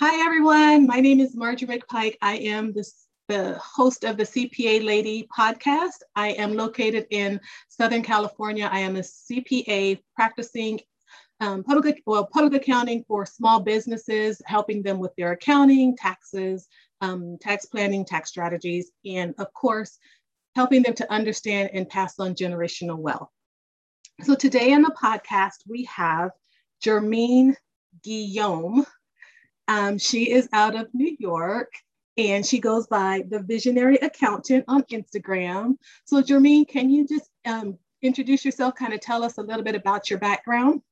Hi, everyone. My name is Marjorie McPike. I am the, the host of the CPA Lady podcast. I am located in Southern California. I am a CPA practicing um, public, well, public accounting for small businesses, helping them with their accounting, taxes, um, tax planning, tax strategies, and of course, helping them to understand and pass on generational wealth. So today on the podcast, we have Germeen Guillaume. Um, she is out of New York and she goes by the Visionary Accountant on Instagram. So, Germeen, can you just um, introduce yourself, kind of tell us a little bit about your background?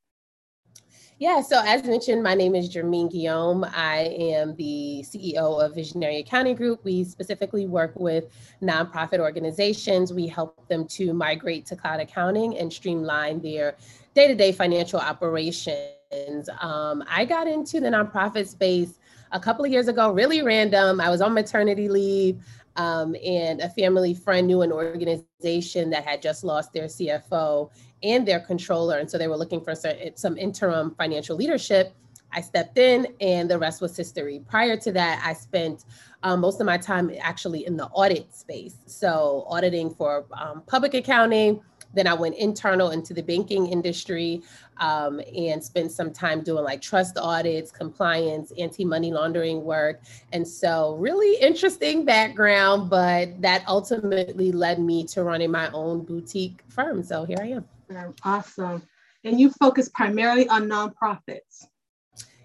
Yeah, so as mentioned, my name is Germeen Guillaume. I am the CEO of Visionary Accounting Group. We specifically work with nonprofit organizations. We help them to migrate to cloud accounting and streamline their day to day financial operations. Um, I got into the nonprofit space a couple of years ago, really random. I was on maternity leave, um, and a family friend knew an organization that had just lost their CFO and their controller. And so they were looking for some interim financial leadership. I stepped in, and the rest was history. Prior to that, I spent um, most of my time actually in the audit space. So, auditing for um, public accounting, then I went internal into the banking industry um, and spent some time doing like trust audits, compliance, anti money laundering work. And so, really interesting background, but that ultimately led me to running my own boutique firm. So, here I am. Awesome. And you focus primarily on nonprofits.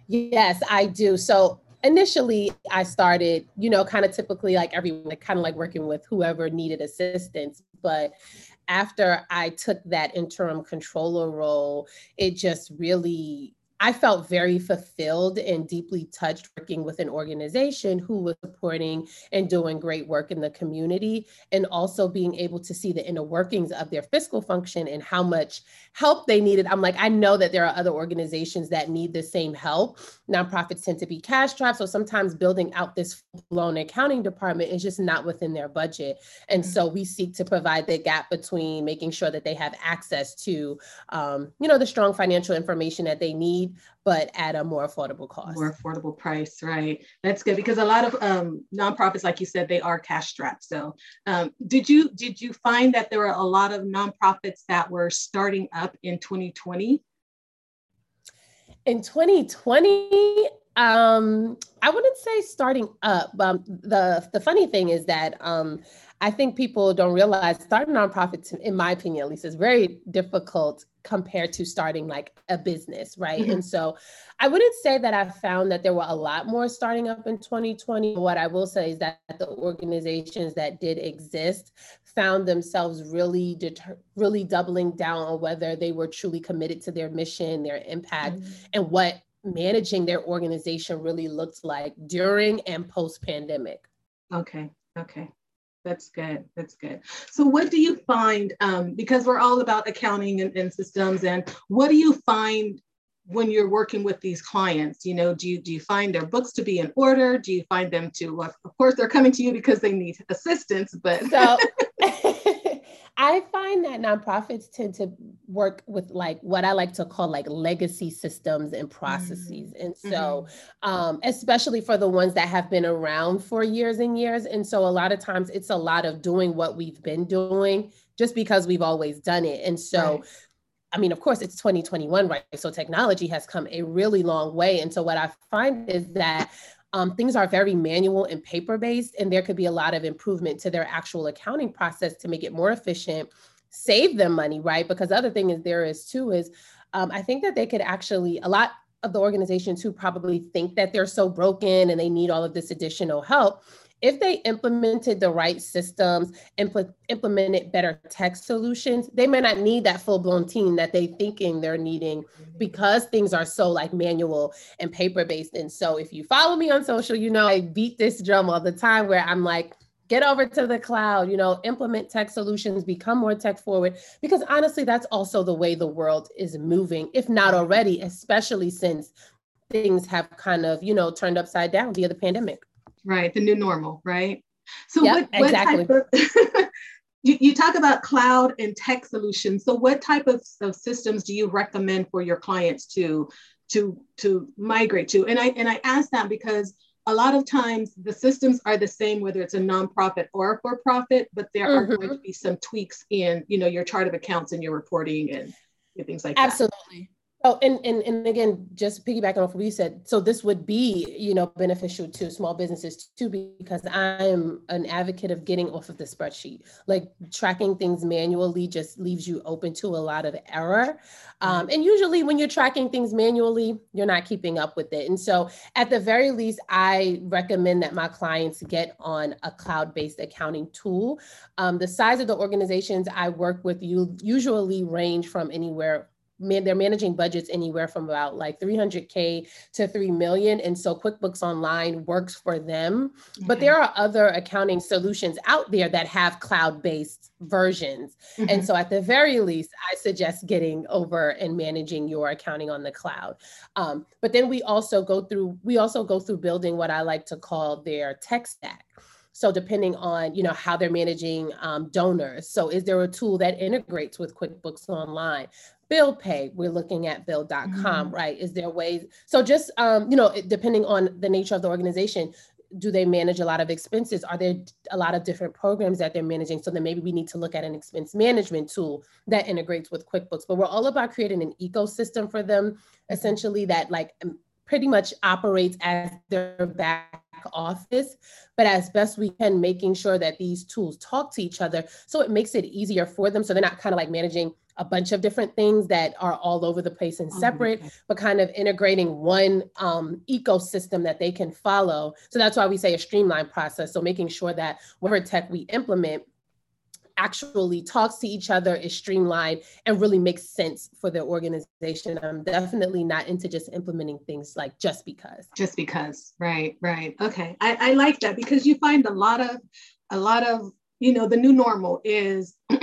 Yes, I do. So, initially I started, you know, kind of typically like everyone, kind of like working with whoever needed assistance. But after I took that interim controller role, it just really I felt very fulfilled and deeply touched working with an organization who was supporting and doing great work in the community, and also being able to see the inner workings of their fiscal function and how much help they needed. I'm like, I know that there are other organizations that need the same help. Nonprofits tend to be cash strapped. So sometimes building out this blown accounting department is just not within their budget. And so we seek to provide the gap between making sure that they have access to, um, you know, the strong financial information that they need but at a more affordable cost. More affordable price, right? That's good because a lot of um, nonprofits, like you said, they are cash strapped. So, um, did you did you find that there were a lot of nonprofits that were starting up in 2020? In 2020, um, I wouldn't say starting up. Um, the the funny thing is that um, I think people don't realize starting nonprofits, in my opinion at least, is very difficult compared to starting like a business, right? Mm-hmm. And so I wouldn't say that I found that there were a lot more starting up in 2020. What I will say is that the organizations that did exist found themselves really deter- really doubling down on whether they were truly committed to their mission, their impact, mm-hmm. and what managing their organization really looked like during and post pandemic. Okay. Okay. That's good. That's good. So, what do you find? Um, because we're all about accounting and, and, systems, and what do you find when you're working with these clients? You know, do you do you find their books to be in order? Do you find them to? Well, of course, they're coming to you because they need assistance, but so I find that nonprofits tend to work with like what I like to call like legacy systems and processes. Mm-hmm. And so, mm-hmm. um, especially for the ones that have been around for years and years. And so, a lot of times it's a lot of doing what we've been doing just because we've always done it. And so, right. I mean, of course, it's 2021, right? So technology has come a really long way. And so, what I find is that um, things are very manual and paper based, and there could be a lot of improvement to their actual accounting process to make it more efficient, save them money, right? Because the other thing is there is too is um, I think that they could actually a lot of the organizations who probably think that they're so broken and they need all of this additional help if they implemented the right systems, impl- implemented better tech solutions, they may not need that full blown team that they thinking they're needing because things are so like manual and paper based. And so if you follow me on social, you know I beat this drum all the time where I'm like, get over to the cloud, you know, implement tech solutions, become more tech forward because honestly that's also the way the world is moving, if not already, especially since things have kind of, you know, turned upside down via the pandemic right? The new normal, right? So yep, what, what exactly. type of you, you talk about cloud and tech solutions. So what type of, of systems do you recommend for your clients to to to migrate to and i and i ask that because a lot of times the systems are the same whether it's a nonprofit or a for profit but there mm-hmm. are going to be some tweaks in you know your chart of accounts and your reporting and, and things like absolutely. that absolutely Oh, and, and and again, just piggybacking off what you said, so this would be, you know, beneficial to small businesses too, because I'm an advocate of getting off of the spreadsheet. Like tracking things manually just leaves you open to a lot of error. Um, and usually, when you're tracking things manually, you're not keeping up with it. And so, at the very least, I recommend that my clients get on a cloud-based accounting tool. Um, the size of the organizations I work with you usually range from anywhere man, they're managing budgets anywhere from about like 300k to 3 million and so quickbooks online works for them okay. but there are other accounting solutions out there that have cloud-based versions mm-hmm. and so at the very least i suggest getting over and managing your accounting on the cloud um, but then we also go through we also go through building what i like to call their tech stack so depending on you know how they're managing um, donors. So is there a tool that integrates with quickbooks online? Bill pay we're looking at bill.com mm-hmm. right? Is there ways so just um, you know depending on the nature of the organization do they manage a lot of expenses? Are there a lot of different programs that they're managing? So then maybe we need to look at an expense management tool that integrates with quickbooks. But we're all about creating an ecosystem for them essentially that like pretty much operates as their back office, but as best we can, making sure that these tools talk to each other so it makes it easier for them. So they're not kind of like managing a bunch of different things that are all over the place and oh, separate, oh, but kind of integrating one um, ecosystem that they can follow. So that's why we say a streamlined process. So making sure that whatever tech we implement actually talks to each other, is streamlined, and really makes sense for their organization. I'm definitely not into just implementing things like just because. Just because, right, right. Okay, I, I like that because you find a lot of, a lot of, you know, the new normal is.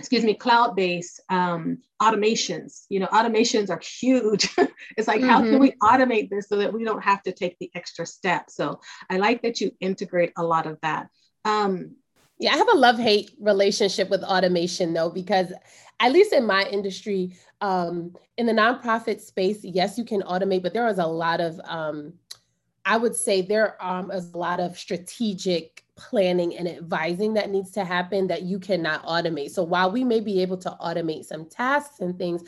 excuse me, cloud-based um, automations. You know, automations are huge. it's like, mm-hmm. how can mm-hmm. we automate this so that we don't have to take the extra step? So I like that you integrate a lot of that. Um, yeah, I have a love hate relationship with automation though, because at least in my industry, um, in the nonprofit space, yes, you can automate, but there is a lot of, um, I would say there um, is a lot of strategic planning and advising that needs to happen that you cannot automate. So while we may be able to automate some tasks and things,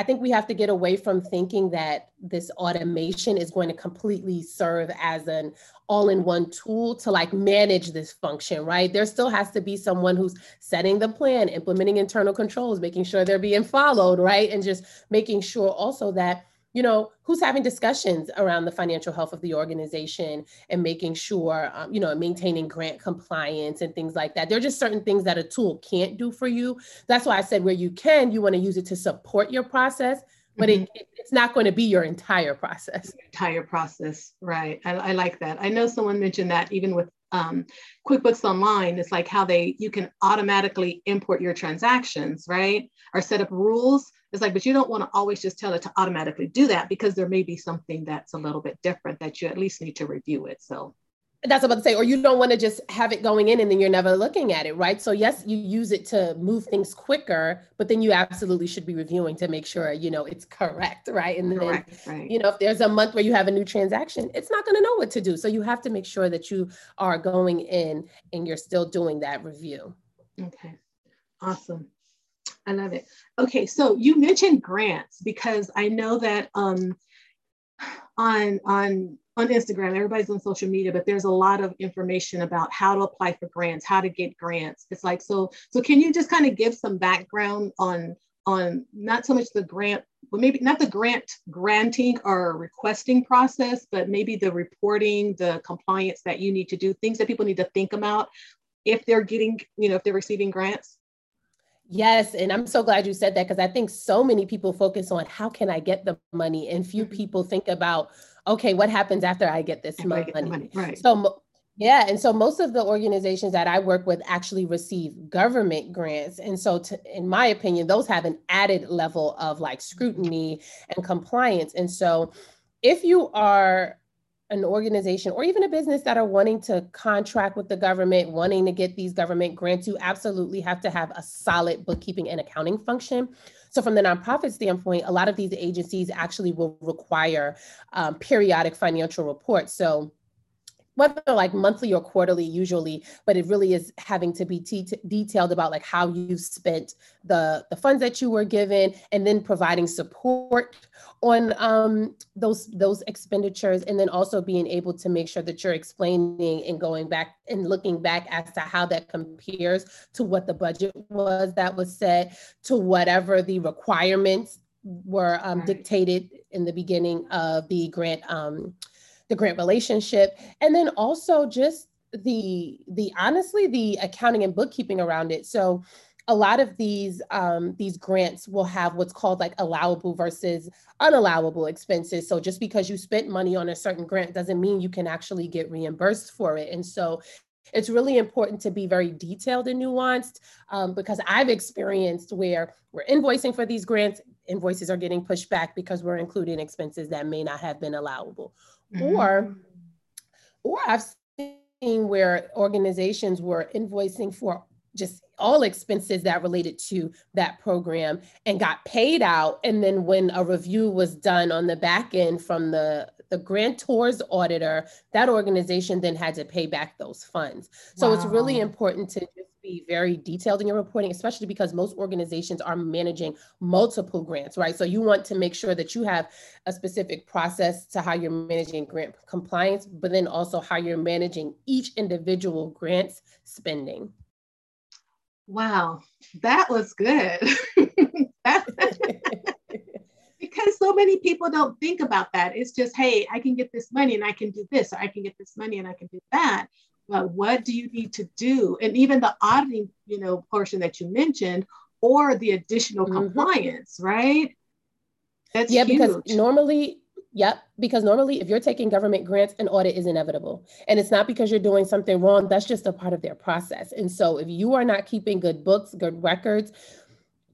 I think we have to get away from thinking that this automation is going to completely serve as an all-in-one tool to like manage this function, right? There still has to be someone who's setting the plan, implementing internal controls, making sure they're being followed, right? And just making sure also that you know who's having discussions around the financial health of the organization and making sure um, you know maintaining grant compliance and things like that there are just certain things that a tool can't do for you that's why i said where you can you want to use it to support your process but mm-hmm. it, it's not going to be your entire process entire process right I, I like that i know someone mentioned that even with um, QuickBooks Online it's like how they you can automatically import your transactions, right? Or set up rules. It's like, but you don't want to always just tell it to automatically do that because there may be something that's a little bit different that you at least need to review it. So that's about to say, or you don't want to just have it going in and then you're never looking at it, right? So yes, you use it to move things quicker, but then you absolutely should be reviewing to make sure you know it's correct, right? And then correct, right. you know if there's a month where you have a new transaction, it's not going to know what to do. So you have to make sure that you are going in and you're still doing that review. Okay, awesome. I love it. Okay, so you mentioned grants because I know that um, on on on Instagram, everybody's on social media, but there's a lot of information about how to apply for grants, how to get grants. It's like so. So can you just kind of give some background on on not so much the grant, but maybe not the grant granting or requesting process, but maybe the reporting, the compliance that you need to do, things that people need to think about if they're getting, you know, if they're receiving grants. Yes, and I'm so glad you said that because I think so many people focus on how can I get the money, and few mm-hmm. people think about okay, what happens after I get this money? Get money? Right. So yeah, and so most of the organizations that I work with actually receive government grants, and so to, in my opinion, those have an added level of like scrutiny and compliance. And so, if you are an organization or even a business that are wanting to contract with the government, wanting to get these government grants, you absolutely have to have a solid bookkeeping and accounting function. So, from the nonprofit standpoint, a lot of these agencies actually will require um, periodic financial reports. So, whether like monthly or quarterly usually but it really is having to be t- detailed about like how you spent the the funds that you were given and then providing support on um, those those expenditures and then also being able to make sure that you're explaining and going back and looking back as to how that compares to what the budget was that was set to whatever the requirements were um, dictated in the beginning of the grant um, the grant relationship and then also just the the honestly the accounting and bookkeeping around it so a lot of these um, these grants will have what's called like allowable versus unallowable expenses. So just because you spent money on a certain grant doesn't mean you can actually get reimbursed for it. And so it's really important to be very detailed and nuanced um, because I've experienced where we're invoicing for these grants, invoices are getting pushed back because we're including expenses that may not have been allowable. Mm-hmm. Or, or I've seen where organizations were invoicing for just all expenses that related to that program and got paid out. And then when a review was done on the back end from the the grantor's auditor, that organization then had to pay back those funds. So wow. it's really important to just be very detailed in your reporting, especially because most organizations are managing multiple grants, right? So you want to make sure that you have a specific process to how you're managing grant compliance, but then also how you're managing each individual grant's spending. Wow, that was good. because so many people don't think about that. It's just, hey, I can get this money and I can do this, or I can get this money and I can do that. But what do you need to do? And even the auditing, you know, portion that you mentioned, or the additional mm-hmm. compliance, right? That's yeah, huge. because normally Yep, because normally if you're taking government grants, an audit is inevitable. And it's not because you're doing something wrong, that's just a part of their process. And so if you are not keeping good books, good records,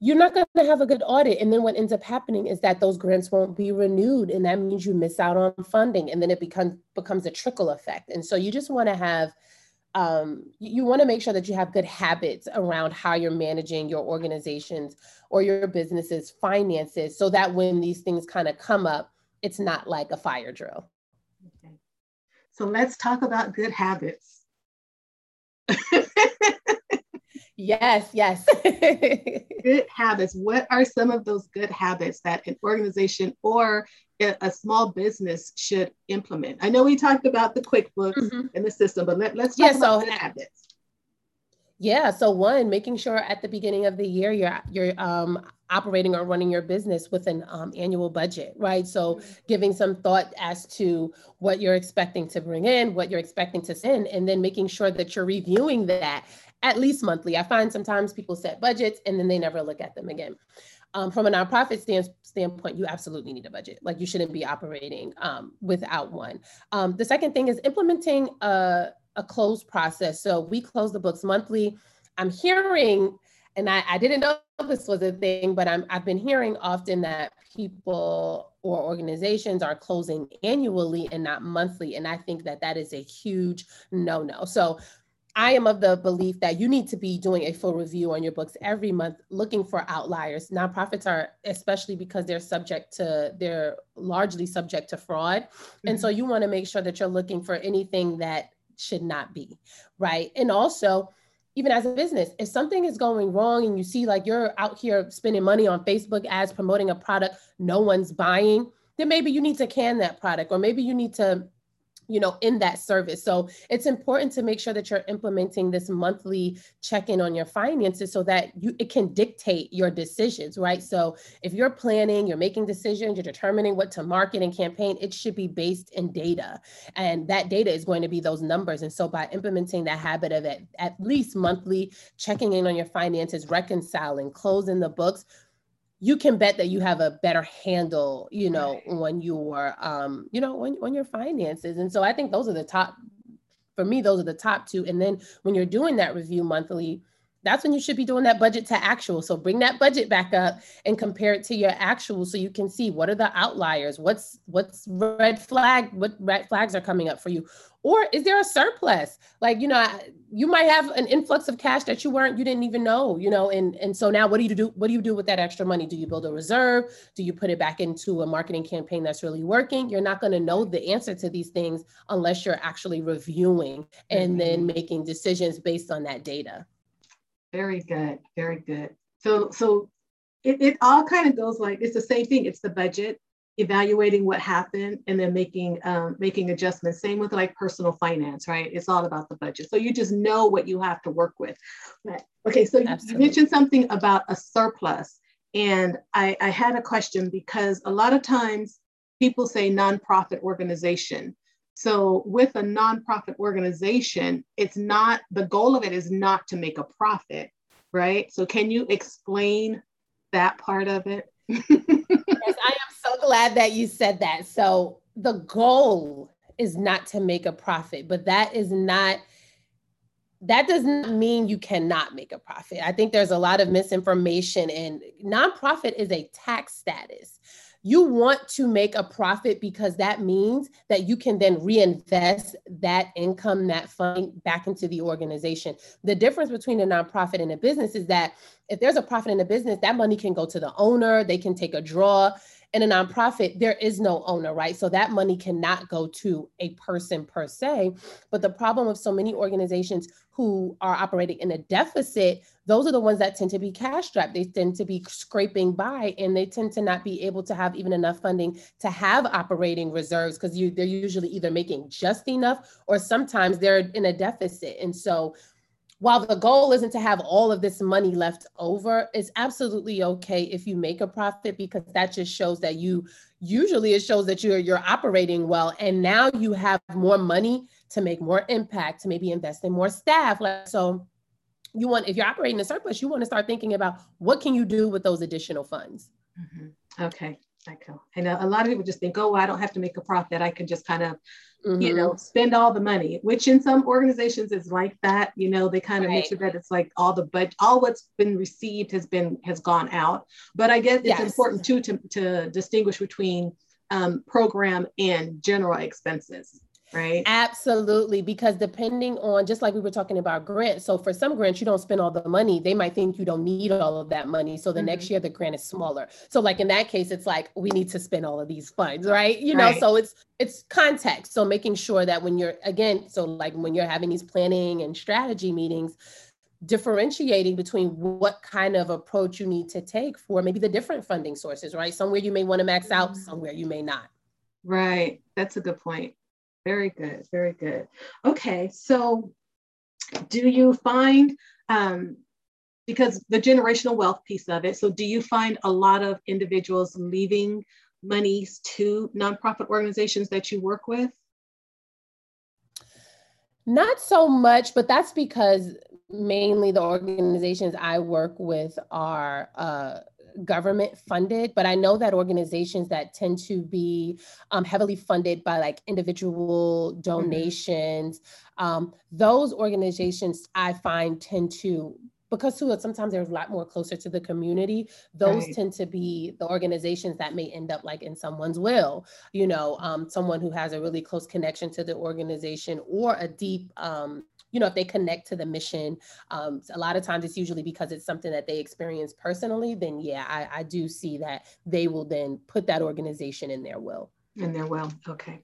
you're not going to have a good audit. And then what ends up happening is that those grants won't be renewed. And that means you miss out on funding. And then it becomes becomes a trickle effect. And so you just want to have um, you want to make sure that you have good habits around how you're managing your organizations or your businesses finances so that when these things kind of come up it's not like a fire drill. Okay. So let's talk about good habits. yes, yes. good habits. What are some of those good habits that an organization or a small business should implement? I know we talked about the QuickBooks mm-hmm. and the system, but let, let's talk yeah, about so, good habits. Yeah. So one, making sure at the beginning of the year you're you're um, operating or running your business with an um, annual budget, right? So mm-hmm. giving some thought as to what you're expecting to bring in, what you're expecting to send, and then making sure that you're reviewing that at least monthly. I find sometimes people set budgets and then they never look at them again. Um, from a nonprofit stand, standpoint, you absolutely need a budget. Like you shouldn't be operating um, without one. Um, the second thing is implementing a a closed process. So we close the books monthly. I'm hearing, and I, I didn't know this was a thing, but I'm, I've been hearing often that people or organizations are closing annually and not monthly. And I think that that is a huge no no. So I am of the belief that you need to be doing a full review on your books every month, looking for outliers. Nonprofits are, especially because they're subject to, they're largely subject to fraud. Mm-hmm. And so you want to make sure that you're looking for anything that should not be, right? And also, even as a business, if something is going wrong and you see like you're out here spending money on Facebook ads promoting a product no one's buying, then maybe you need to can that product or maybe you need to you know in that service. So it's important to make sure that you're implementing this monthly check-in on your finances so that you it can dictate your decisions right? So if you're planning you're making decisions you're determining what to market and campaign it should be based in data. And that data is going to be those numbers. And so by implementing that habit of at, at least monthly checking in on your finances reconciling closing the books you can bet that you have a better handle, you know, right. when your um, you know, when on your finances. And so I think those are the top for me, those are the top two. And then when you're doing that review monthly, that's when you should be doing that budget to actual. So bring that budget back up and compare it to your actual so you can see what are the outliers, what's what's red flag, what red flags are coming up for you. Or is there a surplus? Like, you know, you might have an influx of cash that you weren't, you didn't even know, you know, and and so now what do you do? What do you do with that extra money? Do you build a reserve? Do you put it back into a marketing campaign that's really working? You're not going to know the answer to these things unless you're actually reviewing and mm-hmm. then making decisions based on that data. Very good. Very good. So, so it, it all kind of goes like it's the same thing. It's the budget, evaluating what happened, and then making um, making adjustments. Same with like personal finance, right? It's all about the budget. So you just know what you have to work with. But, okay, so Absolutely. you mentioned something about a surplus, and I, I had a question because a lot of times people say nonprofit organization. So with a nonprofit organization, it's not the goal of it is not to make a profit, right? So can you explain that part of it? yes, I am glad that you said that. So the goal is not to make a profit, but that is not that does not mean you cannot make a profit. I think there's a lot of misinformation and nonprofit is a tax status you want to make a profit because that means that you can then reinvest that income, that funding back into the organization. The difference between a nonprofit and a business is that if there's a profit in a business, that money can go to the owner, they can take a draw. In a nonprofit, there is no owner, right? So that money cannot go to a person per se. But the problem with so many organizations who are operating in a deficit, those are the ones that tend to be cash strapped. They tend to be scraping by and they tend to not be able to have even enough funding to have operating reserves because they're usually either making just enough or sometimes they're in a deficit. And so while the goal isn't to have all of this money left over, it's absolutely okay if you make a profit because that just shows that you usually it shows that you're you're operating well. And now you have more money to make more impact to maybe invest in more staff. Like so you want if you're operating a surplus you want to start thinking about what can you do with those additional funds. Mm-hmm. okay Cool. And a, a, lot of people just think, oh, I don't have to make a profit. I can just kind of, mm-hmm. you know, spend all the money, which in some organizations is like that. You know, they kind of right. make sure that it's like all the budget, all what's been received has been has gone out. But I guess it's yes. important too to, to distinguish between um, program and general expenses right? Absolutely. Because depending on, just like we were talking about grants, so for some grants, you don't spend all the money. They might think you don't need all of that money. So the mm-hmm. next year, the grant is smaller. So, like in that case, it's like, we need to spend all of these funds, right? You know, right. so it's, it's context. So making sure that when you're, again, so like when you're having these planning and strategy meetings, differentiating between what kind of approach you need to take for maybe the different funding sources, right? Somewhere you may want to max out, mm-hmm. somewhere you may not. Right. That's a good point. Very good, very good. Okay, so do you find, um, because the generational wealth piece of it, so do you find a lot of individuals leaving monies to nonprofit organizations that you work with? Not so much, but that's because mainly the organizations I work with are uh, government funded, but I know that organizations that tend to be um, heavily funded by like individual mm-hmm. donations, mm-hmm. um, those organizations I find tend to because too sometimes they're a lot more closer to the community those right. tend to be the organizations that may end up like in someone's will you know um, someone who has a really close connection to the organization or a deep um, you know, if they connect to the mission, um, a lot of times it's usually because it's something that they experience personally, then yeah, I, I do see that they will then put that organization in their will. In their will, okay.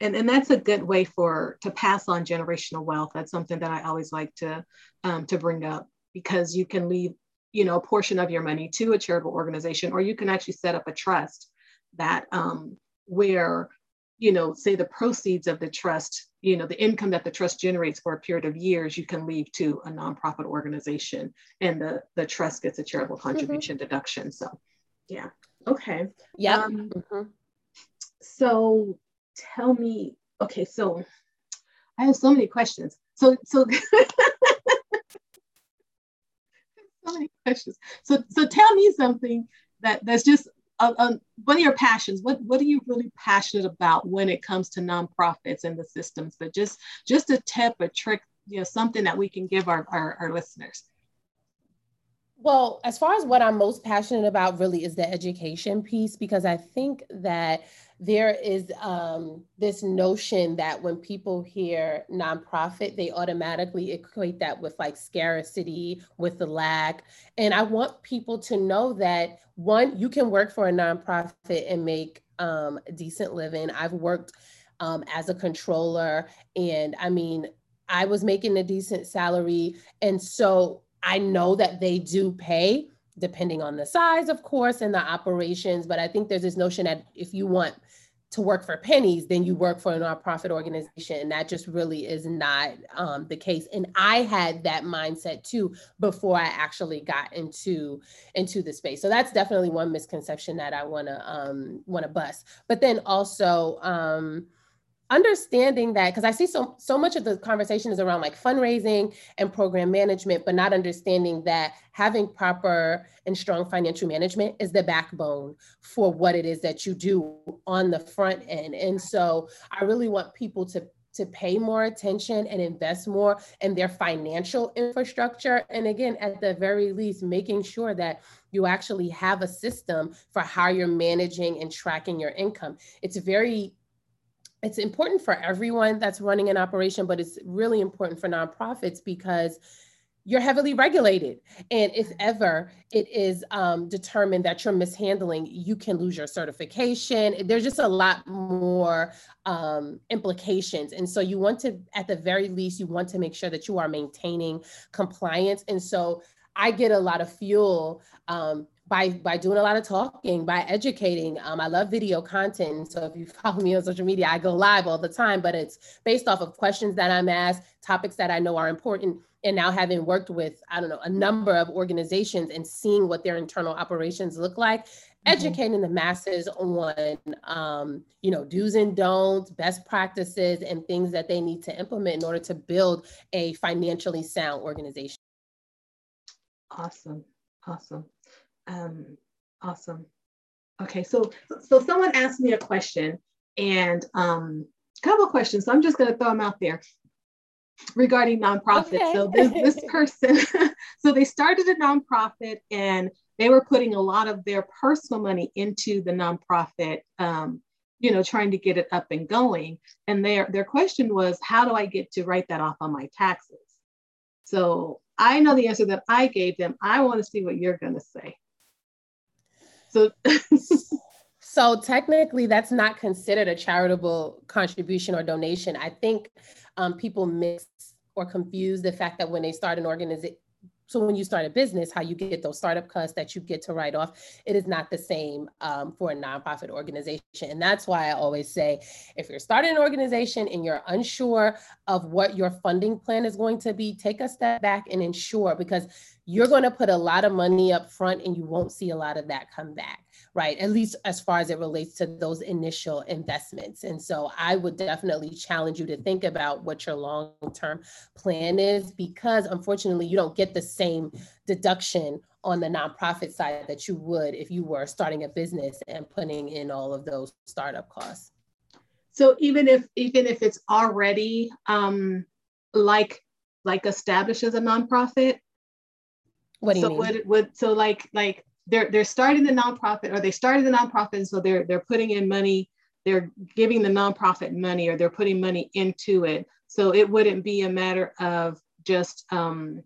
And, and that's a good way for to pass on generational wealth. That's something that I always like to um, to bring up because you can leave, you know, a portion of your money to a charitable organization, or you can actually set up a trust that um, where you know, say the proceeds of the trust, you know, the income that the trust generates for a period of years, you can leave to a nonprofit organization and the, the trust gets a charitable mm-hmm. contribution mm-hmm. deduction. So, yeah. Okay. Yeah. Um, mm-hmm. So tell me, okay, so I have so many questions. So, so, so many questions. So, so tell me something that that's just uh, um, what are your passions? What what are you really passionate about when it comes to nonprofits and the systems? But just just a tip, a trick, you know, something that we can give our our, our listeners. Well, as far as what I'm most passionate about, really is the education piece, because I think that there is um, this notion that when people hear nonprofit, they automatically equate that with like scarcity, with the lack. And I want people to know that one, you can work for a nonprofit and make um, a decent living. I've worked um, as a controller, and I mean, I was making a decent salary. And so I know that they do pay depending on the size, of course, and the operations. But I think there's this notion that if you want to work for pennies, then you work for a nonprofit organization. And that just really is not um, the case. And I had that mindset too before I actually got into into the space. So that's definitely one misconception that I want to um, want to bust. But then also. Um, understanding that because i see so so much of the conversation is around like fundraising and program management but not understanding that having proper and strong financial management is the backbone for what it is that you do on the front end and so i really want people to to pay more attention and invest more in their financial infrastructure. And again, at the very least, making sure that you actually have a system for how you're managing and tracking your income. It's very it's important for everyone that's running an operation, but it's really important for nonprofits because you're heavily regulated. And if ever it is um, determined that you're mishandling, you can lose your certification. There's just a lot more um, implications. And so you want to, at the very least, you want to make sure that you are maintaining compliance. And so I get a lot of fuel um, by by doing a lot of talking, by educating. Um, I love video content. So if you follow me on social media, I go live all the time, but it's based off of questions that I'm asked, topics that I know are important. And now having worked with, I don't know, a number of organizations and seeing what their internal operations look like, mm-hmm. educating the masses on um, you know, do's and don'ts, best practices, and things that they need to implement in order to build a financially sound organization. Awesome. Awesome. Um, awesome. Okay, so so someone asked me a question and um, a couple of questions. So I'm just going to throw them out there regarding nonprofits. Okay. So this this person, so they started a nonprofit and they were putting a lot of their personal money into the nonprofit. Um, you know, trying to get it up and going. And their their question was, how do I get to write that off on my taxes? So I know the answer that I gave them. I want to see what you're going to say. So So technically, that's not considered a charitable contribution or donation. I think um, people miss or confuse the fact that when they start an organization, so when you start a business, how you get those startup costs that you get to write off, it is not the same um, for a nonprofit organization. And that's why I always say, if you're starting an organization and you're unsure of what your funding plan is going to be, take a step back and ensure because you're going to put a lot of money up front and you won't see a lot of that come back right? At least as far as it relates to those initial investments. And so i would definitely challenge you to think about what your long-term plan is because unfortunately you don't get the same deduction on the nonprofit side that you would if you were starting a business and putting in all of those startup costs. So even if even if it's already um like like established as a nonprofit what do you so mean? Would, would, so like like they're they're starting the nonprofit or they started the nonprofit and so they're they're putting in money, they're giving the nonprofit money or they're putting money into it. So it wouldn't be a matter of just um,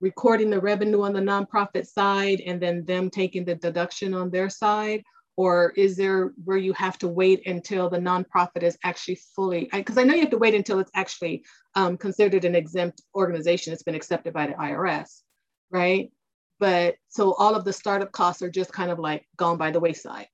recording the revenue on the nonprofit side and then them taking the deduction on their side or is there where you have to wait until the nonprofit is actually fully because I, I, know you have to wait until it's actually um, considered an exempt organization it's been accepted by the irs right? But so all of the startup costs are just kind of like gone by the wayside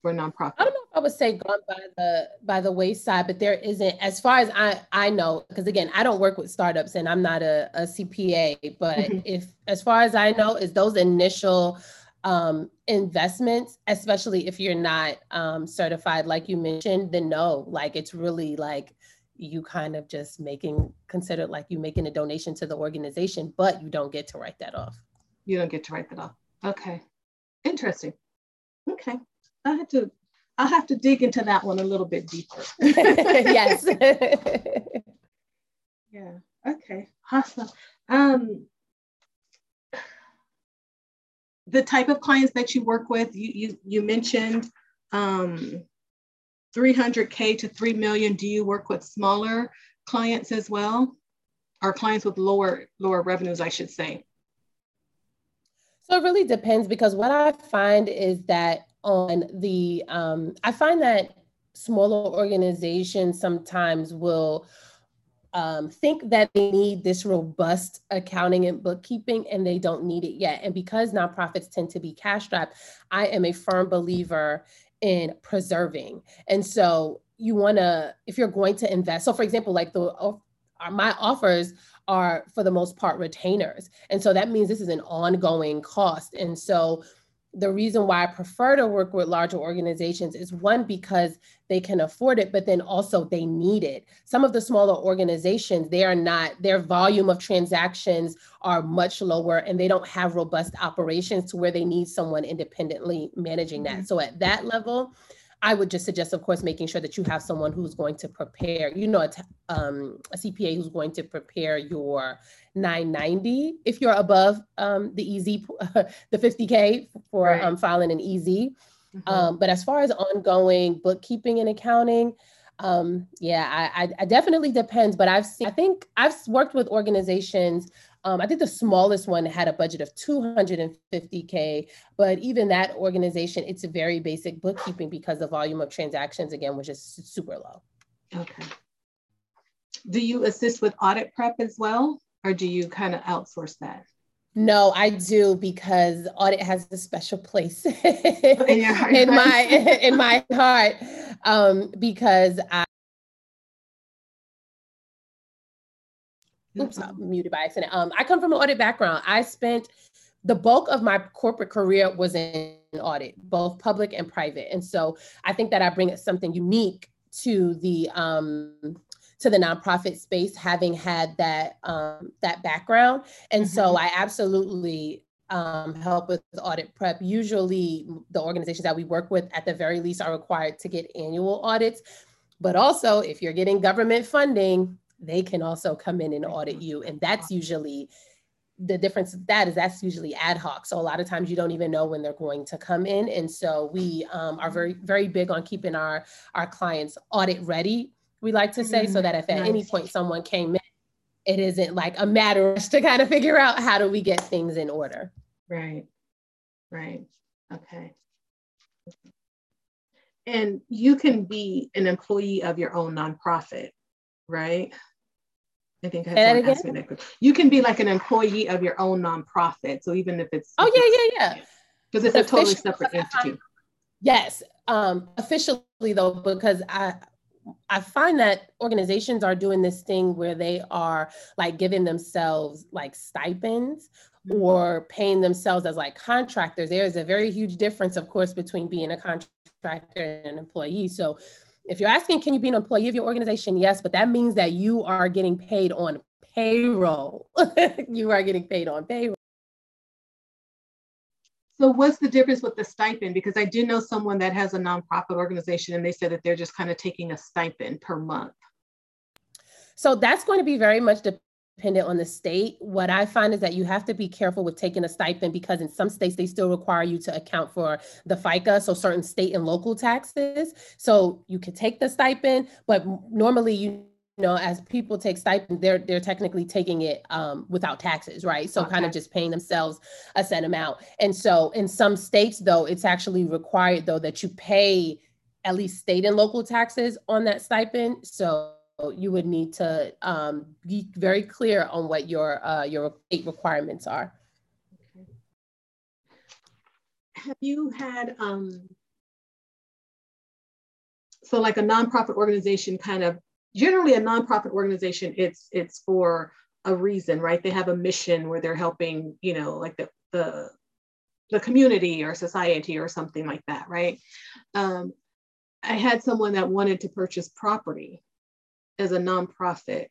for nonprofit. I don't know if I would say gone by the by the wayside, but there isn't, as far as I I know, because again, I don't work with startups and I'm not a, a CPA, but mm-hmm. if as far as I know, is those initial um, investments, especially if you're not um, certified, like you mentioned, then no, like it's really like you kind of just making considered like you making a donation to the organization, but you don't get to write that off. You don't get to write that off. Okay. Interesting. Okay. I had to I'll have to dig into that one a little bit deeper. yes. yeah. Okay. Awesome. Um the type of clients that you work with, you you, you mentioned um, 300K to 3 million. Do you work with smaller clients as well? Or clients with lower lower revenues, I should say? So it really depends because what I find is that on the, um, I find that smaller organizations sometimes will um, think that they need this robust accounting and bookkeeping and they don't need it yet. And because nonprofits tend to be cash strapped, I am a firm believer in preserving. And so you want to, if you're going to invest, so for example, like the uh, my offers are for the most part retainers. And so that means this is an ongoing cost. And so the reason why I prefer to work with larger organizations is one, because they can afford it, but then also they need it. Some of the smaller organizations, they are not, their volume of transactions are much lower and they don't have robust operations to where they need someone independently managing that. Mm-hmm. So at that level, I would just suggest, of course, making sure that you have someone who's going to prepare, you know, a, um, a CPA who's going to prepare your 990 if you're above um, the easy, the 50K for right. um, filing an EZ. Mm-hmm. Um, but as far as ongoing bookkeeping and accounting, um, yeah, I, I, I, definitely depends. But I've seen, I think I've worked with organizations um, I think the smallest one had a budget of 250K, but even that organization, it's a very basic bookkeeping because the volume of transactions, again, was just super low. Okay. Do you assist with audit prep as well, or do you kind of outsource that? No, I do because audit has a special place in, in my in my heart um, because I oops, I'm muted by accident. Um, I come from an audit background. I spent the bulk of my corporate career was in audit, both public and private. And so I think that I bring something unique to the um, to the nonprofit space, having had that um, that background. And mm-hmm. so I absolutely um, help with audit prep. Usually, the organizations that we work with, at the very least, are required to get annual audits. But also, if you're getting government funding, they can also come in and audit you. And that's usually the difference of that is that's usually ad hoc. So a lot of times you don't even know when they're going to come in. And so we um, are very, very big on keeping our, our clients audit ready, we like to say, mm-hmm. so that if at nice. any point someone came in, it isn't like a matter to kind of figure out how do we get things in order. Right, right, okay. And you can be an employee of your own nonprofit, right? I think I had asked me that. You can be like an employee of your own nonprofit. So even if it's oh yeah yeah yeah, because it's, it's a totally separate entity. Yes, um, officially though, because I I find that organizations are doing this thing where they are like giving themselves like stipends or paying themselves as like contractors. There is a very huge difference, of course, between being a contractor and an employee. So if you're asking, can you be an employee of your organization? Yes, but that means that you are getting paid on payroll. you are getting paid on payroll. So what's the difference with the stipend? Because I do know someone that has a nonprofit organization and they said that they're just kind of taking a stipend per month. So that's going to be very much dependent on the state. What I find is that you have to be careful with taking a stipend because in some states they still require you to account for the FICA, so certain state and local taxes. So you can take the stipend, but normally you know, as people take stipend, they're they're technically taking it um, without taxes, right? So okay. kind of just paying themselves a set amount. And so in some states, though, it's actually required though that you pay at least state and local taxes on that stipend. So you would need to um, be very clear on what your uh, your state requirements are. Okay. Have you had um, so like a nonprofit organization kind of generally a nonprofit organization it's it's for a reason right they have a mission where they're helping you know like the the the community or society or something like that right um, i had someone that wanted to purchase property as a nonprofit.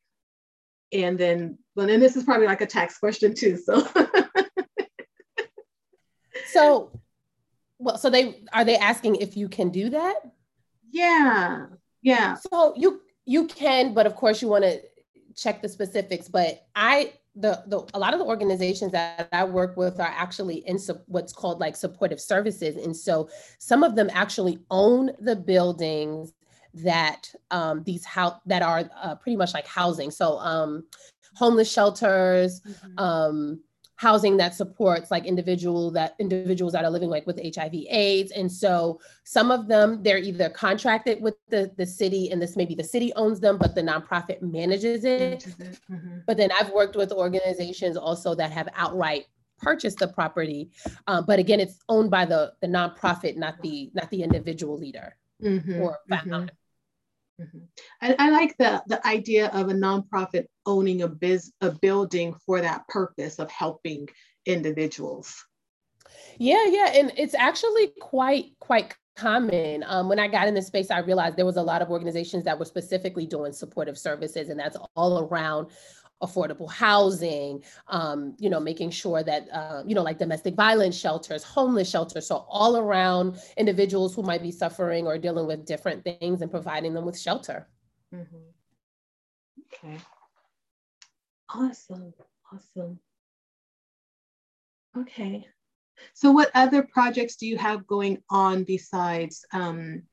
And then, well, and this is probably like a tax question too. So, so, well, so they are they asking if you can do that? Yeah, yeah. So you you can, but of course you want to check the specifics. But I the, the a lot of the organizations that I work with are actually in su- what's called like supportive services, and so some of them actually own the buildings that um, these how that are uh, pretty much like housing. So um, homeless shelters, mm-hmm. um, housing that supports like individual that individuals that are living like with hiv aids and so some of them they're either contracted with the, the city and this maybe the city owns them but the nonprofit manages it mm-hmm. but then i've worked with organizations also that have outright purchased the property um, but again it's owned by the the nonprofit not the not the individual leader mm-hmm. or founder Mm-hmm. I, I, like the, the idea of a nonprofit owning a biz a building for that purpose of helping individuals. Yeah, yeah, and it's actually quite quite common. Um, when I got in this space, I realized there was a lot of organizations that were specifically doing supportive services, and that's all around affordable housing, um, you know, making sure that, uh, you know, like domestic violence shelters, homeless shelters, so all around individuals who might be suffering or dealing with different things and providing them with shelter. Mm-hmm. Okay. Awesome. Awesome. Okay. So, what other projects do you have going on besides um,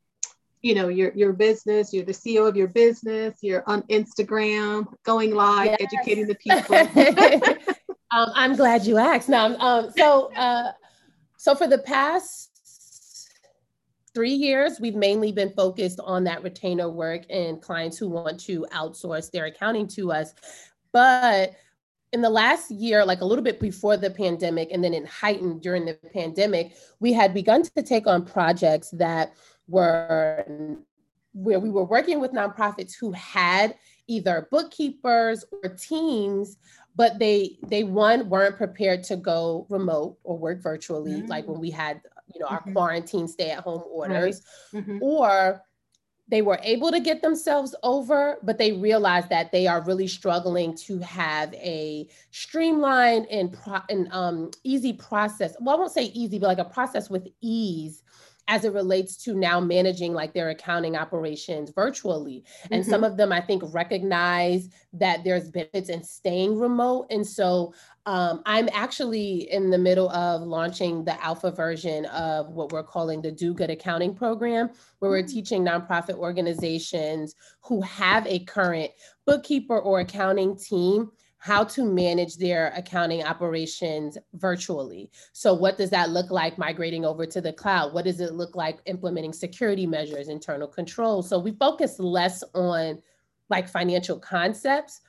you know your your business you're the ceo of your business you're on instagram going live yes. educating the people. Um, i'm glad you asked. Now um, so uh, so for the past three years we've mainly been focused on that retainer work and clients who want to outsource their accounting to us. But in the last year, like a little bit before the pandemic, and then it heightened during the pandemic, we had begun to take on projects that were where we were working with nonprofits who had either bookkeepers or teams but they they one weren't prepared to go remote or work virtually mm-hmm. like when we had you know our mm-hmm. quarantine stay at home orders right. mm-hmm. or they were able to get themselves over but they realized that they are really struggling to have a streamlined and, pro- and um, easy process well i won't say easy but like a process with ease as it relates to now managing like their accounting operations virtually. And mm-hmm. some of them I think recognize that there's benefits in staying remote. And so um, I'm actually in the middle of launching the alpha version of what we're calling the Do Good Accounting Program, where we're mm-hmm. teaching nonprofit organizations who have a current bookkeeper or accounting team how to manage their accounting operations virtually. So, what does that look like migrating over to the cloud? What does it look like implementing security measures, internal controls? So, we focus less on like financial concepts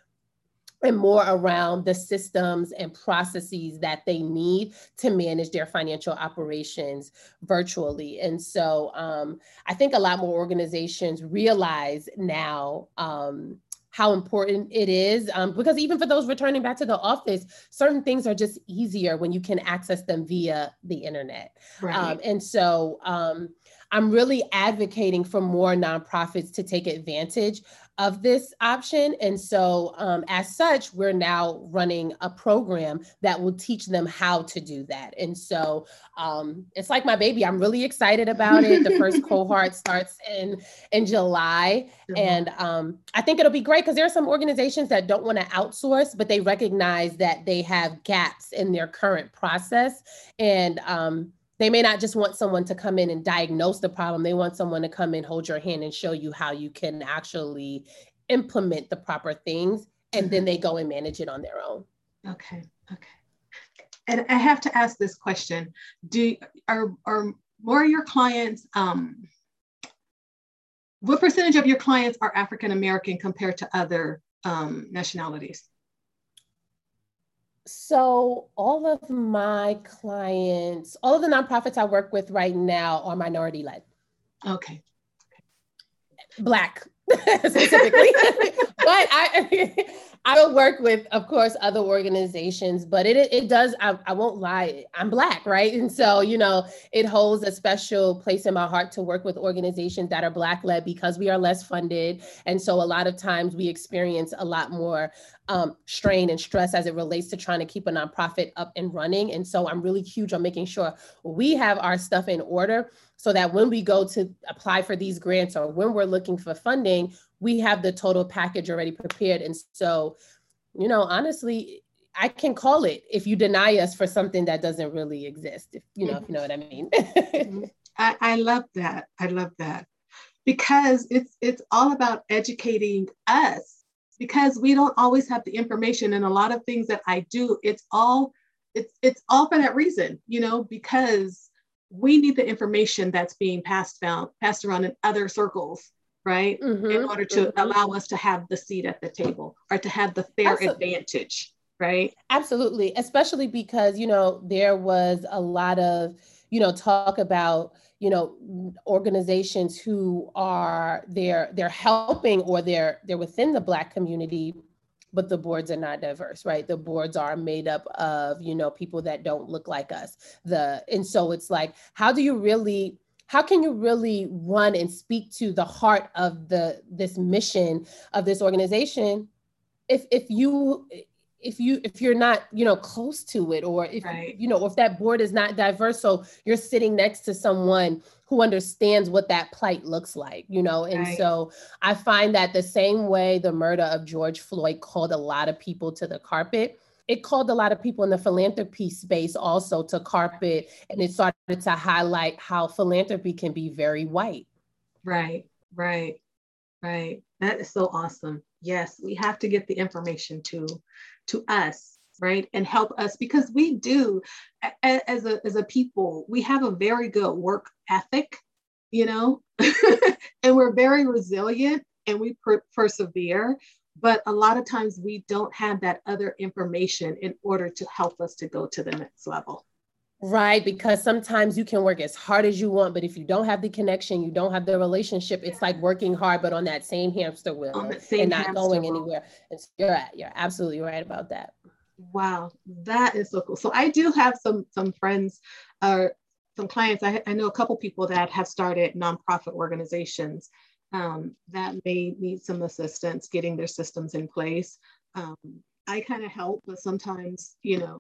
and more around the systems and processes that they need to manage their financial operations virtually. And so um, I think a lot more organizations realize now um, how important it is um, because even for those returning back to the office certain things are just easier when you can access them via the internet right. um, and so um, i'm really advocating for more nonprofits to take advantage of this option. And so, um, as such, we're now running a program that will teach them how to do that. And so, um, it's like my baby. I'm really excited about it. The first cohort starts in in July, mm-hmm. and um, I think it'll be great because there are some organizations that don't want to outsource, but they recognize that they have gaps in their current process, and um, they may not just want someone to come in and diagnose the problem. They want someone to come and hold your hand and show you how you can actually implement the proper things and then they go and manage it on their own. Okay okay. And i have to ask this question. Do are are more of your clients um what percentage of your clients are african american compared to other um, nationalities so, all of my clients, all of the nonprofits I work with right now are minority led. Okay. Black specifically. but I I will work with, of course, other organizations, but it it does, I, I won't lie, I'm black, right? And so, you know, it holds a special place in my heart to work with organizations that are black led because we are less funded. And so a lot of times we experience a lot more um, strain and stress as it relates to trying to keep a nonprofit up and running. And so I'm really huge on making sure we have our stuff in order so that when we go to apply for these grants or when we're looking for funding, we have the total package already prepared. And so, you know, honestly, I can call it if you deny us for something that doesn't really exist. If you know, if you know what I mean. Mm-hmm. I, I love that. I love that because it's it's all about educating us because we don't always have the information and a lot of things that I do it's all it's it's all for that reason you know because we need the information that's being passed down passed around in other circles right mm-hmm, in order to mm-hmm. allow us to have the seat at the table or to have the fair Absolutely. advantage right Absolutely especially because you know there was a lot of you know talk about you know organizations who are they're they're helping or they're they're within the black community but the boards are not diverse right? The boards are made up of you know people that don't look like us. The and so it's like how do you really how can you really run and speak to the heart of the this mission of this organization if if you if you if you're not you know close to it or if right. you know if that board is not diverse? So you're sitting next to someone who understands what that plight looks like you know? And right. so i find that the same way the murder of george floyd called a lot of people to the carpet it called a lot of people in the philanthropy space also to carpet and it started to highlight how philanthropy can be very white. Right right right. That is so awesome. Yes we have to get the information to to us right and help us because we do as a as a people we have a very good work ethic you know and we're very resilient and we per- persevere but a lot of times we don't have that other information in order to help us to go to the next level Right, because sometimes you can work as hard as you want, but if you don't have the connection, you don't have the relationship, it's like working hard, but on that same hamster wheel same and not going wheel. anywhere. And so you're you're absolutely right about that. Wow, that is so cool. So I do have some some friends or uh, some clients. I, I know a couple people that have started nonprofit organizations um, that may need some assistance getting their systems in place. Um, I kind of help, but sometimes, you know,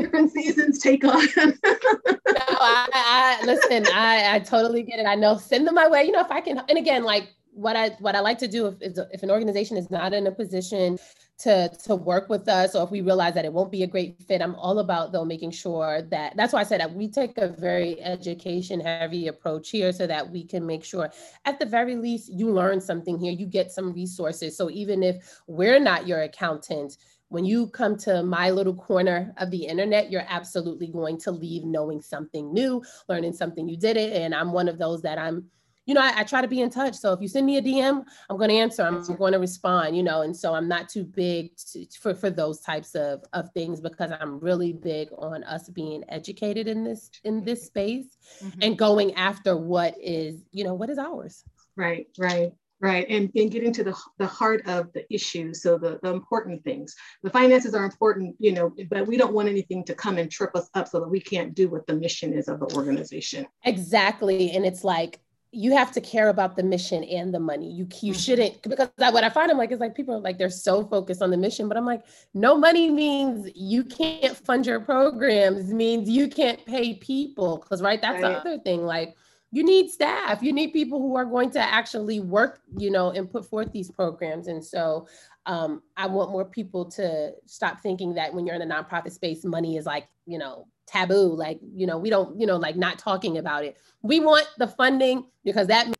different seasons take on. no, I, I listen. I, I totally get it. I know. Send them my way. You know, if I can. And again, like what I what I like to do if if an organization is not in a position to to work with us or if we realize that it won't be a great fit i'm all about though making sure that that's why i said that we take a very education heavy approach here so that we can make sure at the very least you learn something here you get some resources so even if we're not your accountant when you come to my little corner of the internet, you're absolutely going to leave knowing something new, learning something you did it. And I'm one of those that I'm, you know, I, I try to be in touch. So if you send me a DM, I'm going to answer. I'm, going to respond. You know, and so I'm not too big to, for for those types of of things because I'm really big on us being educated in this in this space mm-hmm. and going after what is, you know, what is ours. Right, right right and, and getting to the, the heart of the issue so the, the important things the finances are important you know but we don't want anything to come and trip us up so that we can't do what the mission is of the organization exactly and it's like you have to care about the mission and the money. You you mm-hmm. shouldn't because that, what I find I'm like is like people are like they're so focused on the mission, but I'm like no money means you can't fund your programs means you can't pay people because right that's right. the other thing like you need staff. You need people who are going to actually work you know and put forth these programs. And so um, i want more people to stop thinking that when you're in the nonprofit space money is like you know taboo. Like you know we don't you know like not talking about it. We want the funding because that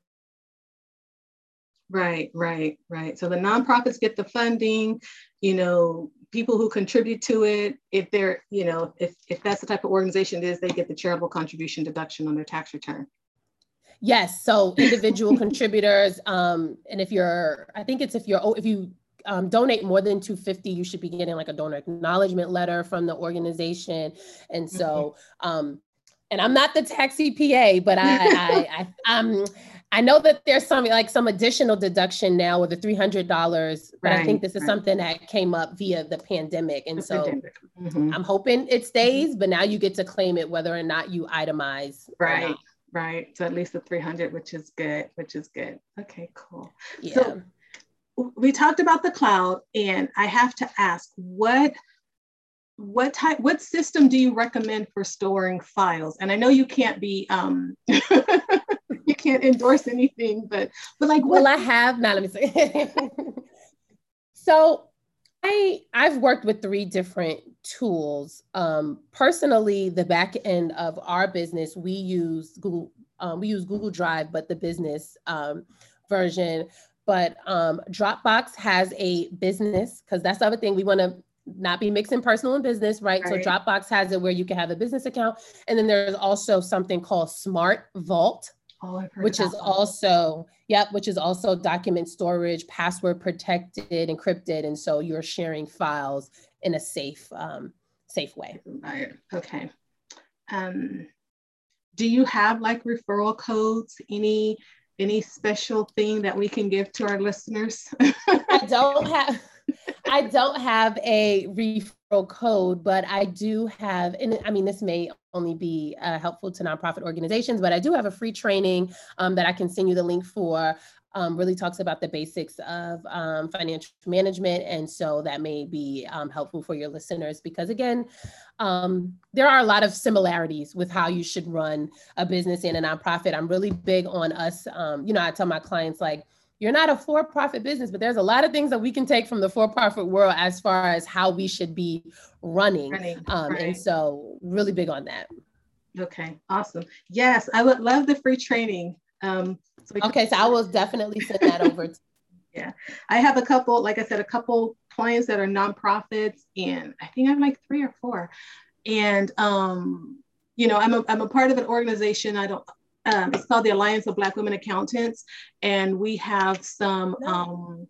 right right right. So the nonprofits get the funding you know people who contribute to it if they're you know if if that's the type of organization it is they get the charitable contribution deduction on their tax return Yes. So individual contributors, um, and if you're, I think it's if you're, if you um, donate more than 250, you should be getting like a donor acknowledgement letter from the organization. And so, mm-hmm. um, and I'm not the tax CPA, but I, I, I, um, I know that there's some like some additional deduction now with the three hundred dollars, but right, I think this is right. something that came up via the pandemic, and the so pandemic. Mm-hmm. I'm hoping it stays. Mm-hmm. But now you get to claim it whether or not you itemize. Right right? So at least the 300, which is good, which is good. Okay, cool. Yeah. So we talked about the cloud and I have to ask what what type what system do you recommend for storing files and i know you can't be um you can't endorse anything but but like what- well i have now let me say so I I've worked with three different tools. Um, personally, the back end of our business, we use Google. Um, we use Google Drive, but the business um, version. But um, Dropbox has a business because that's the other thing we want to not be mixing personal and business, right? right? So Dropbox has it where you can have a business account, and then there's also something called Smart Vault, Oh, which is also yep, which is also document storage, password protected, encrypted, and so you're sharing files in a safe um, safe way. Right. Okay. Um, do you have like referral codes? Any any special thing that we can give to our listeners? I don't have. I don't have a referral code, but I do have, and I mean, this may only be uh, helpful to nonprofit organizations, but I do have a free training um, that I can send you the link for. Um, really talks about the basics of um, financial management. And so that may be um, helpful for your listeners because, again, um, there are a lot of similarities with how you should run a business and a nonprofit. I'm really big on us. Um, you know, I tell my clients, like, you're not a for-profit business, but there's a lot of things that we can take from the for-profit world as far as how we should be running. running um, right. And so, really big on that. Okay, awesome. Yes, I would love the free training. Um, so okay, so I will definitely send that over. To- yeah, I have a couple, like I said, a couple clients that are nonprofits, and I think I have like three or four. And um, you know, I'm a, I'm a part of an organization. I don't um, it's called the Alliance of Black Women Accountants, and we have some um,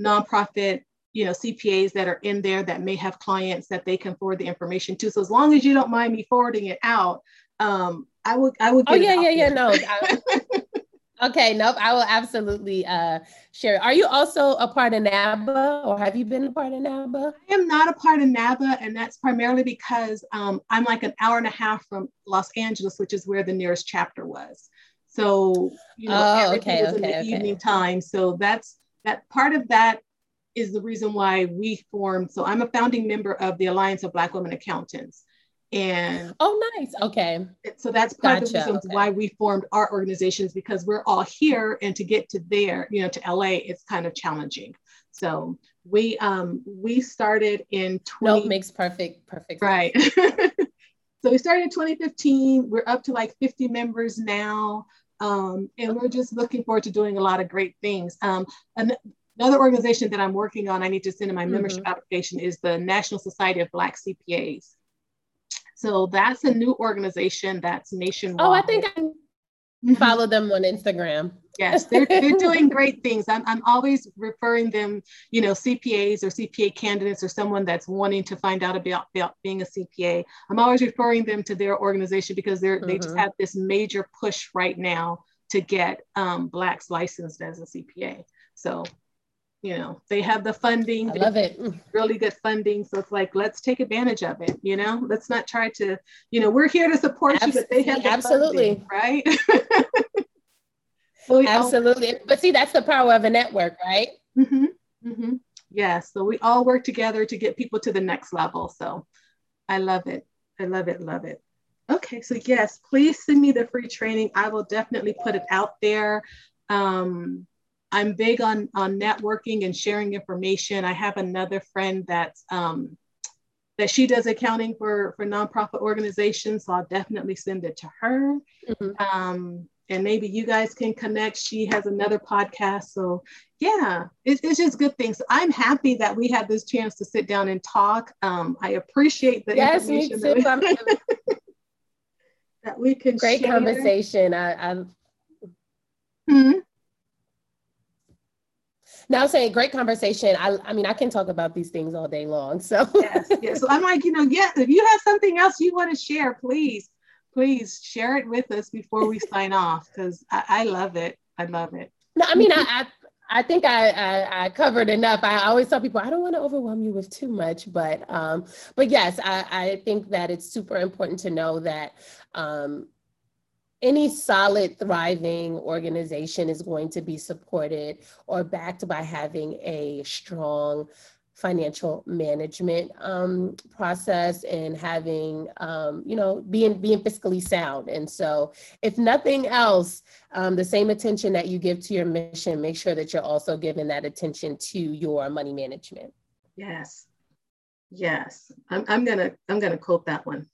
nonprofit, you know, CPAs that are in there that may have clients that they can forward the information to. So as long as you don't mind me forwarding it out, um, I would I would. Oh yeah, yeah, yeah. No, I, Okay, nope. I will absolutely uh, share. Are you also a part of NABA or have you been a part of NABA? I am not a part of NABA, and that's primarily because um, I'm like an hour and a half from Los Angeles, which is where the nearest chapter was. So, you know, oh, everything okay, was in the okay. evening time. So that's that part of that is the reason why we formed. So I'm a founding member of the Alliance of Black Women Accountants. And oh, nice. Okay. So that's part gotcha. of the reasons okay. why we formed our organizations because we're all here, and to get to there, you know, to LA, it's kind of challenging. So we um we started in 20 no, makes perfect perfect right. so we started in 2015. We're up to like 50 members now. Um, and we're just looking forward to doing a lot of great things. Um, another organization that I'm working on, I need to send in my membership mm-hmm. application, is the National Society of Black CPAs. So that's a new organization that's nationwide. Oh, I think I mm-hmm. follow them on Instagram. Yes, they're, they're doing great things. I'm, I'm always referring them, you know, CPAs or CPA candidates or someone that's wanting to find out about, about being a CPA. I'm always referring them to their organization because they're, mm-hmm. they just mm-hmm. have this major push right now to get um, Blacks licensed as a CPA. So you know they have the funding I love it. really good funding. So it's like let's take advantage of it you know? Let's not try to you know we're here to support Absol- you but they have the absolutely. funding, right? So absolutely. All- but see that's the power of a network right? Mm-hmm. Mm-hmm. yeah so we all work together to get people to the next level. So i love it. I love it. Love it. Okay. So yes please send me the free training. I will definitely put it out there. Um, I'm big on, on networking and sharing information. I have another friend that's um, that she does accounting for for nonprofit organizations, so I'll definitely send it to her. Mm-hmm. Um, and maybe you guys can connect. She has another podcast, so yeah, it's, it's just good things. I'm happy that we had this chance to sit down and talk. Um, I appreciate the yes, information that we, that we, can. Great share. conversation. I, I... Mm-hmm. Now, say great conversation. I, I mean, I can talk about these things all day long. So yes, yes. So I'm like, you know, yeah. If you have something else you want to share, please, please share it with us before we sign off because I, I, love it. I love it. No, I mean, I, I I think I, I, I, covered enough. I always tell people I don't want to overwhelm you with too much, but um, but yes, I, I think that it's super important to know that um, any solid, thriving organization is going to be supported or backed by having a strong financial management um, process and having, um, you know, being being fiscally sound. And so, if nothing else, um, the same attention that you give to your mission, make sure that you're also giving that attention to your money management. Yes. Yes. I'm, I'm gonna I'm gonna quote that one.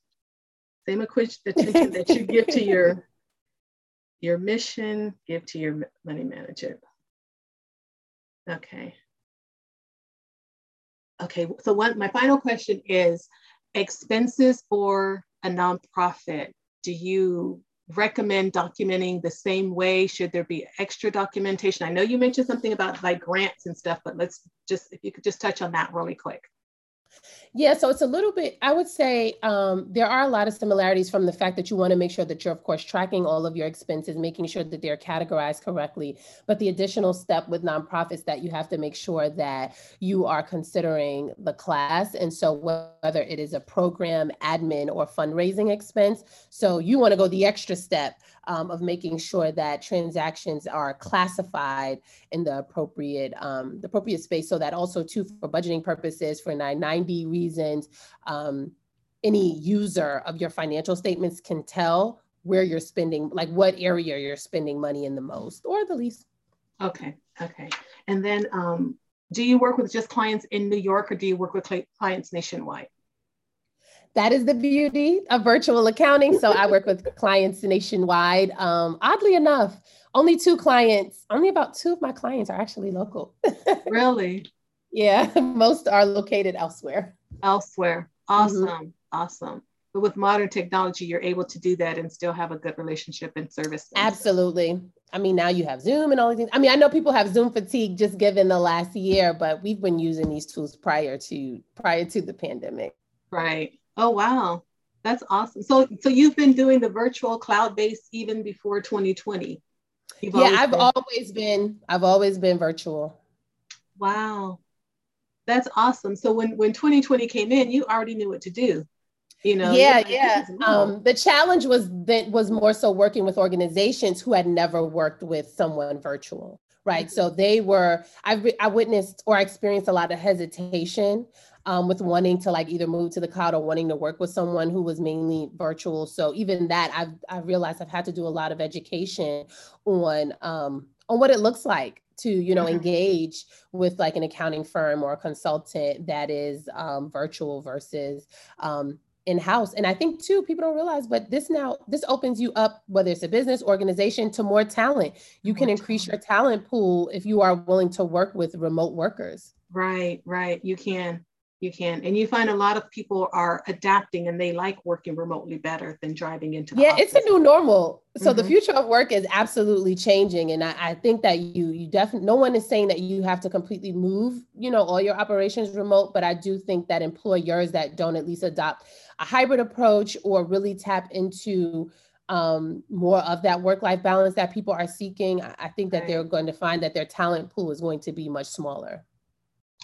Same attention that you give to your your mission, give to your money manager. Okay. Okay, so one my final question is expenses for a nonprofit. Do you recommend documenting the same way? Should there be extra documentation? I know you mentioned something about like grants and stuff, but let's just, if you could just touch on that really quick. Yeah, so it's a little bit, I would say um, there are a lot of similarities from the fact that you want to make sure that you're, of course, tracking all of your expenses, making sure that they're categorized correctly. But the additional step with nonprofits that you have to make sure that you are considering the class. And so whether it is a program, admin, or fundraising expense. So you want to go the extra step um, of making sure that transactions are classified in the appropriate um, the appropriate space. So that also too for budgeting purposes for 990 reasons um, any user of your financial statements can tell where you're spending like what area you're spending money in the most or the least. Okay okay. And then um, do you work with just clients in new york or do you work with clients nationwide that is the beauty of virtual accounting. So I work with clients nationwide. Um, oddly enough, only two clients, only about two of my clients are actually local. really? Yeah, most are located elsewhere. Elsewhere. Awesome. Mm-hmm. Awesome. But with modern technology, you're able to do that and still have a good relationship and service. Absolutely. I mean, now you have Zoom and all these things. I mean, I know people have Zoom fatigue just given the last year, but we've been using these tools prior to prior to the pandemic. Right. Oh wow, that's awesome. So so you've been doing the virtual cloud based even before 2020. You've yeah, I've been. always been I've always been virtual. Wow. That's awesome. So when when 2020 came in, you already knew what to do. You know, yeah, like, yeah. Um, the challenge was that was more so working with organizations who had never worked with someone virtual right? Mm-hmm. So they were, I, I witnessed or I experienced a lot of hesitation um, with wanting to like either move to the cloud or wanting to work with someone who was mainly virtual. So even that, I've I realized I've had to do a lot of education on um, on what it looks like to you know mm-hmm. engage with like an accounting firm or a consultant that is um, virtual versus um, in-house. And i think too people don't realize but this now this opens you up whether it's a business organization to more talent. You can increase your talent pool if you are willing to work with remote workers. Right right. You can you can and you find a lot of people are adapting and they like working remotely better than driving into yeah office. it's a new normal so mm-hmm. the future of work is absolutely changing and I, I think that you you definitely no one is saying that you have to completely move you know all your operations remote but i do think that employers that don't at least adopt a hybrid approach or really tap into um, more of that work-life balance that people are seeking I, I think that right. they're going to find that their talent pool is going to be much smaller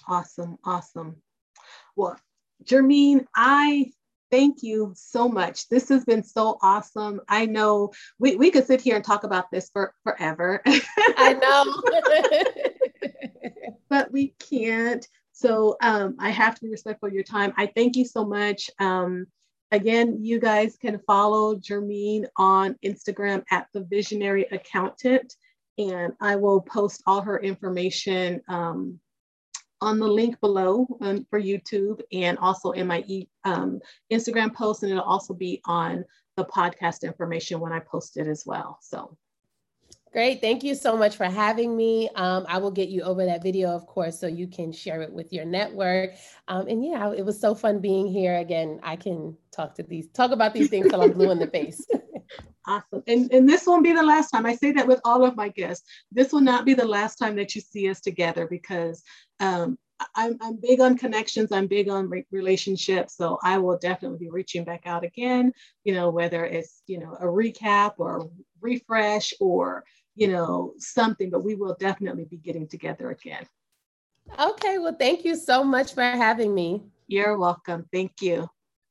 awesome awesome well, Germeen, I thank you so much. This has been so awesome. I know we, we could sit here and talk about this for forever. I know. but we can't. So um, I have to be respectful of your time. I thank you so much. Um, again, you guys can follow Germeen on Instagram at the Visionary Accountant, and I will post all her information um, on the link below um, for YouTube and also in my um, Instagram post, and it'll also be on the podcast information when I post it as well. So. Great. Thank you so much for having me. Um, I will get you over that video, of course, so you can share it with your network. Um, and yeah, it was so fun being here. Again, I can talk to these, talk about these things till I'm blue in the face. awesome. And, and this won't be the last time. I say that with all of my guests. This will not be the last time that you see us together because um, I'm, I'm big on connections. I'm big on re- relationships. So I will definitely be reaching back out again, you know, whether it's, you know, a recap or refresh or, you know, something, but we will definitely be getting together again. Okay. Well, thank you so much for having me. You're welcome. Thank you.